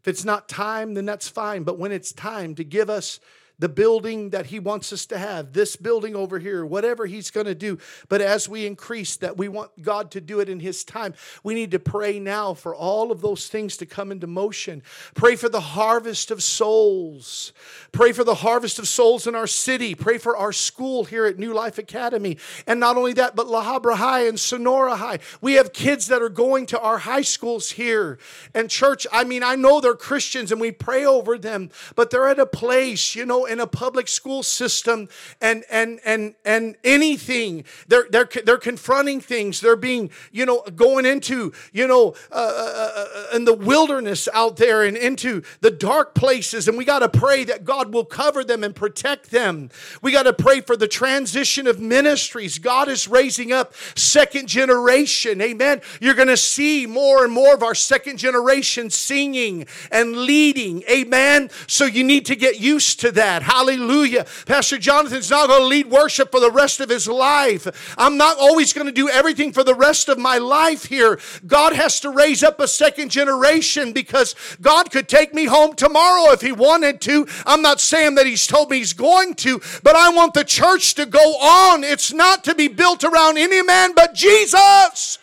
S1: if it's not time, then that's fine. But when it's time to give us the building that he wants us to have, this building over here, whatever he's going to do. But as we increase that, we want God to do it in his time. We need to pray now for all of those things to come into motion. Pray for the harvest of souls. Pray for the harvest of souls in our city. Pray for our school here at New Life Academy. And not only that, but La Habra High and Sonora High. We have kids that are going to our high schools here. And church, I mean, I know they're Christians and we pray over them, but they're at a place, you know, in a public school system and and and and anything. They're they're they're confronting things. They're being you know going into you know uh, uh, uh, in the wilderness out there and into the dark places. And we got to pray that God will cover them and protect them. We got to pray for the transition of ministries. God is raising up second generation. Amen. You're going to see more and more of our second generation singing and leading. Amen. So you need to get used to that Hallelujah. Pastor Jonathan's not going to lead worship for the rest of his life. I'm not always going to do everything for the rest of my life here. God has to raise up a second generation because God could take me home tomorrow if he wanted to. I'm not saying that he's told me he's going to, but I want the church to go on. It's not to be built around any man but Jesus.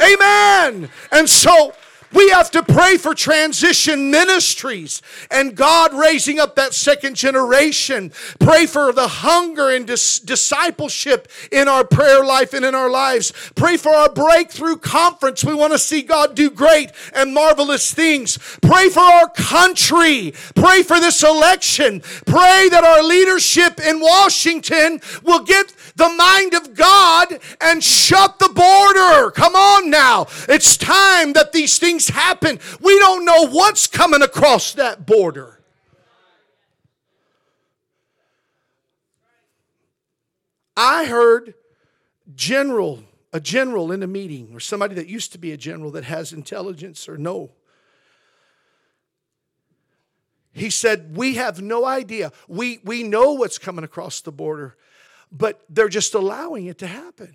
S1: Amen. And so we have to pray for transition ministries and God raising up that second generation. Pray for the hunger and dis- discipleship in our prayer life and in our lives. Pray for our breakthrough conference. We want to see God do great and marvelous things. Pray for our country. Pray for this election. Pray that our leadership in Washington will get the mind of God and shut the border. Come on now. It's time that these things happen. We don't know what's coming across that border. I heard general a general in a meeting or somebody that used to be a general that has intelligence or no he said we have no idea we we know what's coming across the border but they're just allowing it to happen.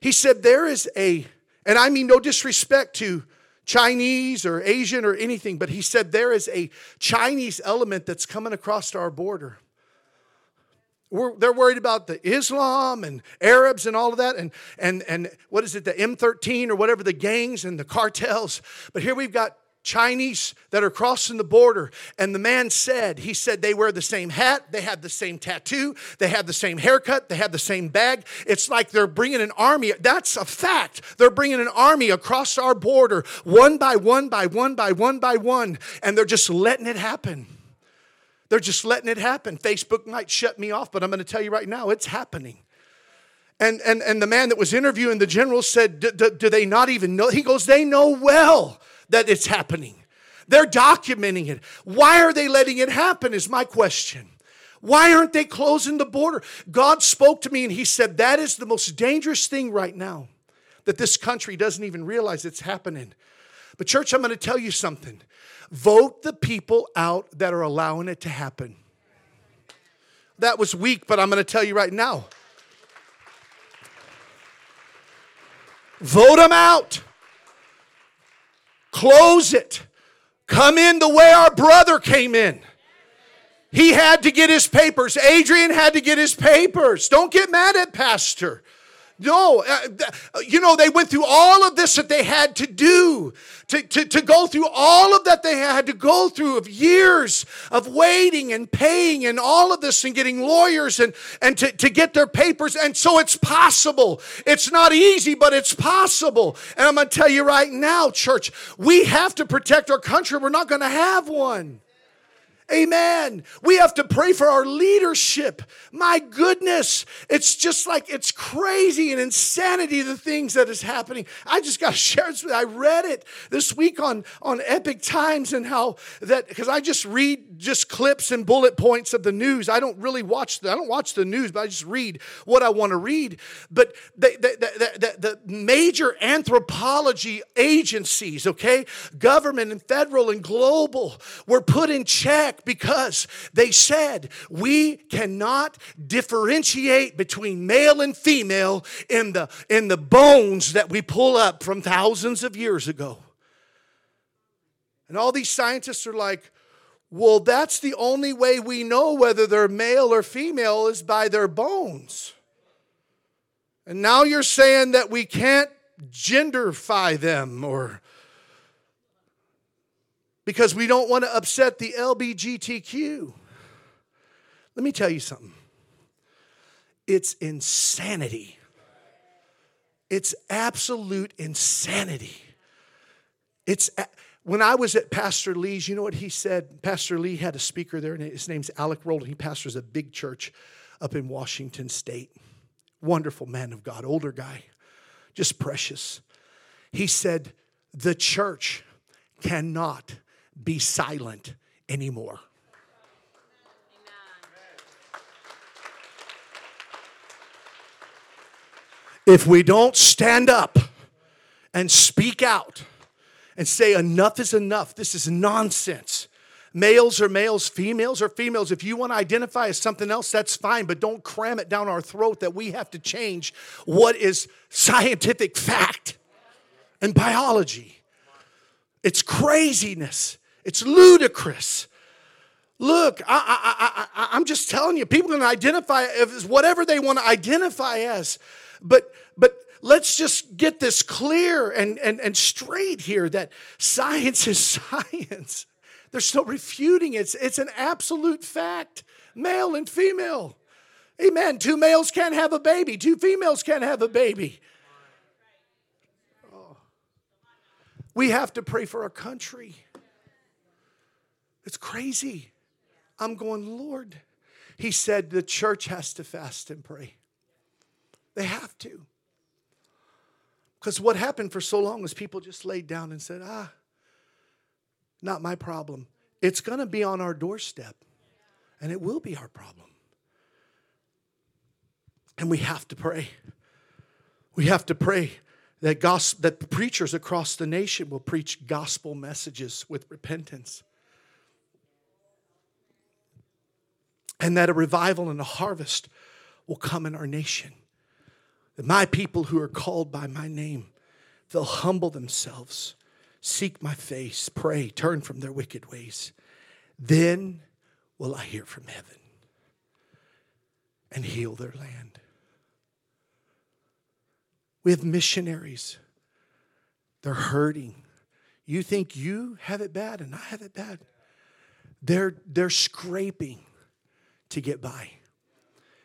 S1: He said, There is a, and I mean no disrespect to Chinese or Asian or anything, but he said there is a Chinese element that's coming across our border. We're, they're worried about the Islam and Arabs and all of that, and, and, and what is it, the M13 or whatever, the gangs and the cartels. But here we've got Chinese that are crossing the border. And the man said, he said they wear the same hat, they have the same tattoo, they have the same haircut, they have the same bag. It's like they're bringing an army. That's a fact. They're bringing an army across our border, one by one by one by one by one, and they're just letting it happen. They're just letting it happen. Facebook might shut me off, but I'm going to tell you right now, it's happening. And, and, and the man that was interviewing the general said, Do they not even know? He goes, They know well that it's happening. They're documenting it. Why are they letting it happen? Is my question. Why aren't they closing the border? God spoke to me and He said, That is the most dangerous thing right now that this country doesn't even realize it's happening. But, church, I'm going to tell you something. Vote the people out that are allowing it to happen. That was weak, but I'm going to tell you right now. Vote them out. Close it. Come in the way our brother came in. He had to get his papers. Adrian had to get his papers. Don't get mad at Pastor. No, uh, you know, they went through all of this that they had to do, to, to, to go through all of that they had to go through of years of waiting and paying and all of this and getting lawyers and, and to, to get their papers. And so it's possible. It's not easy, but it's possible. And I'm going to tell you right now, church, we have to protect our country. We're not going to have one. Amen. We have to pray for our leadership. My goodness, it's just like it's crazy and insanity the things that is happening. I just got to share this with you. I read it this week on, on Epoch Times and how that because I just read just clips and bullet points of the news. I don't really watch the, I don't watch the news, but I just read what I want to read. But the, the, the, the major anthropology agencies, okay, government and federal and global, were put in check because they said we cannot differentiate between male and female in the, in the bones that we pull up from thousands of years ago. And all these scientists are like, well, that's the only way we know whether they're male or female is by their bones. And now you're saying that we can't genderfy them or because we don't want to upset the LBGTQ. Let me tell you something. It's insanity. It's absolute insanity. It's when I was at Pastor Lee's, you know what he said? Pastor Lee had a speaker there, and his name's Alec Rowland. He pastors a big church up in Washington State. Wonderful man of God, older guy, just precious. He said, The church cannot be silent anymore. If we don't stand up and speak out and say, enough is enough, this is nonsense. Males are males, females are females. If you want to identify as something else, that's fine, but don't cram it down our throat that we have to change what is scientific fact and biology. It's craziness. It's ludicrous. Look, I, I, I, am just telling you, people can identify as whatever they want to identify as. But, but let's just get this clear and, and, and straight here that science is science. There's no refuting it. It's, it's an absolute fact, male and female. Amen. Two males can't have a baby, two females can't have a baby. Oh. We have to pray for our country. It's crazy. I'm going, Lord. He said the church has to fast and pray. They have to. Because what happened for so long was people just laid down and said, ah, not my problem. It's going to be on our doorstep, and it will be our problem. And we have to pray. We have to pray that, gospel, that preachers across the nation will preach gospel messages with repentance. And that a revival and a harvest will come in our nation. That my people who are called by my name, they'll humble themselves, seek my face, pray, turn from their wicked ways. Then will I hear from heaven and heal their land. We have missionaries. They're hurting. You think you have it bad and I have it bad? They're, they're scraping to get by.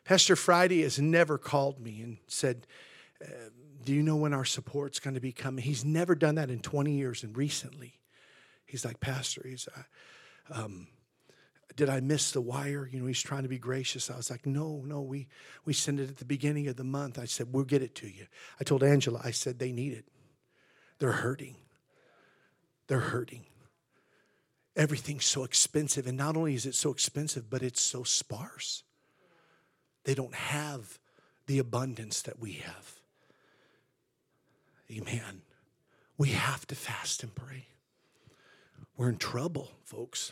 S1: Pastor Friday has never called me and said, uh, Do you know when our support's going to be coming? He's never done that in 20 years. And recently, he's like, Pastor, he's, uh, um, did I miss the wire? You know, he's trying to be gracious. I was like, no, no, we, we send it at the beginning of the month. I said, we'll get it to you. I told Angela, I said, they need it. They're hurting. They're hurting. Everything's so expensive. And not only is it so expensive, but it's so sparse. They don't have the abundance that we have. Amen. We have to fast and pray. We're in trouble, folks.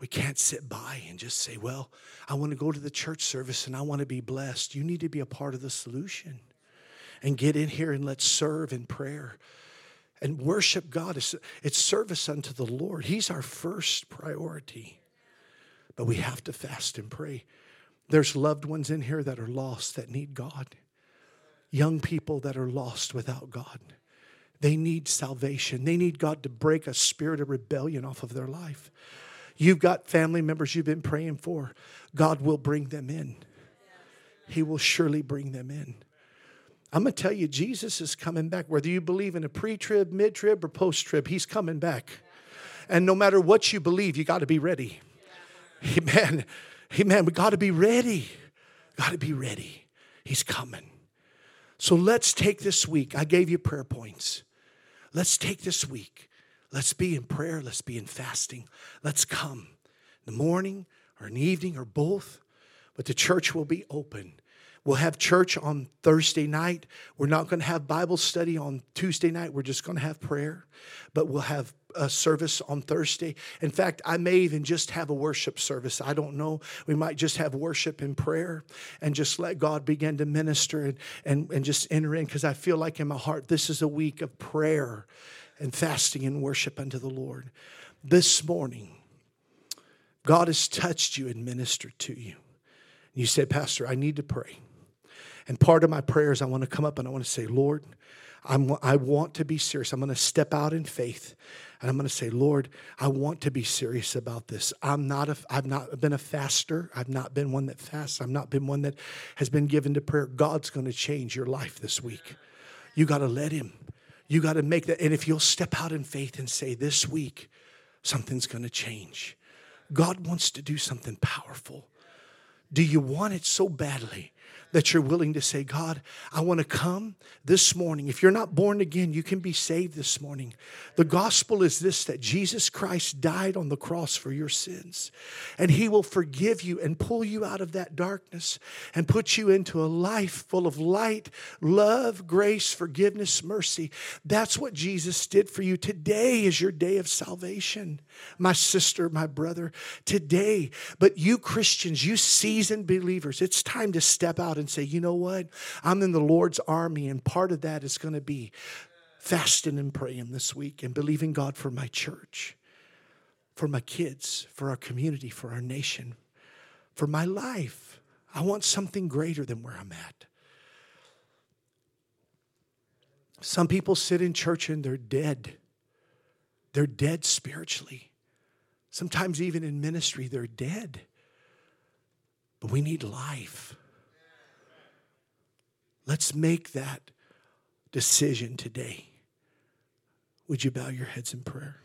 S1: We can't sit by and just say, Well, I want to go to the church service and I want to be blessed. You need to be a part of the solution and get in here and let's serve in prayer and worship God. It's service unto the Lord. He's our first priority. But we have to fast and pray. There's loved ones in here that are lost that need God, young people that are lost without God. They need salvation. They need God to break a spirit of rebellion off of their life. You've got family members you've been praying for. God will bring them in. He will surely bring them in. I'm going to tell you, Jesus is coming back. Whether you believe in a pre trib, mid trib, or post trib, He's coming back. And no matter what you believe, you got to be ready. Amen. Amen. We got to be ready. Got to be ready. He's coming. So let's take this week. I gave you prayer points. Let's take this week. Let's be in prayer. Let's be in fasting. Let's come in the morning or in the evening or both. But the church will be open We'll have church on Thursday night. We're not going to have Bible study on Tuesday night. We're just going to have prayer, but we'll have a service on Thursday. In fact, I may even just have a worship service. I don't know. We might just have worship and prayer and just let God begin to minister and, and, and just enter in because I feel like in my heart this is a week of prayer and fasting and worship unto the Lord. This morning, God has touched you and ministered to you. You said, Pastor, I need to pray. And part of my prayer is I want to come up and I want to say, Lord, I'm, I want to be serious. I'm going to step out in faith and I'm going to say, Lord, I want to be serious about this. I'm not a, I've not been a faster. I've not been one that fasts. I've not been one that has been given to prayer. God's going to change your life this week. You got to let Him. You got to make that. And if you'll step out in faith and say, this week, something's going to change. God wants to do something powerful. Do you want it so badly? That you're willing to say, God, I want to come this morning. If you're not born again, you can be saved this morning. The gospel is this that Jesus Christ died on the cross for your sins, and he will forgive you and pull you out of that darkness and put you into a life full of light, love, grace, forgiveness, mercy. That's what Jesus did for you. Today is your day of salvation, my sister, my brother. Today, but you Christians, you seasoned believers, it's time to step out and say, you know what? I'm in the Lord's army, and part of that is going to be fasting and praying this week and believing God for my church, for my kids, for our community, for our nation, for my life. I want something greater than where I'm at. Some people sit in church and they're dead. They're dead spiritually. Sometimes, even in ministry, they're dead. But we need life. Let's make that decision today. Would you bow your heads in prayer?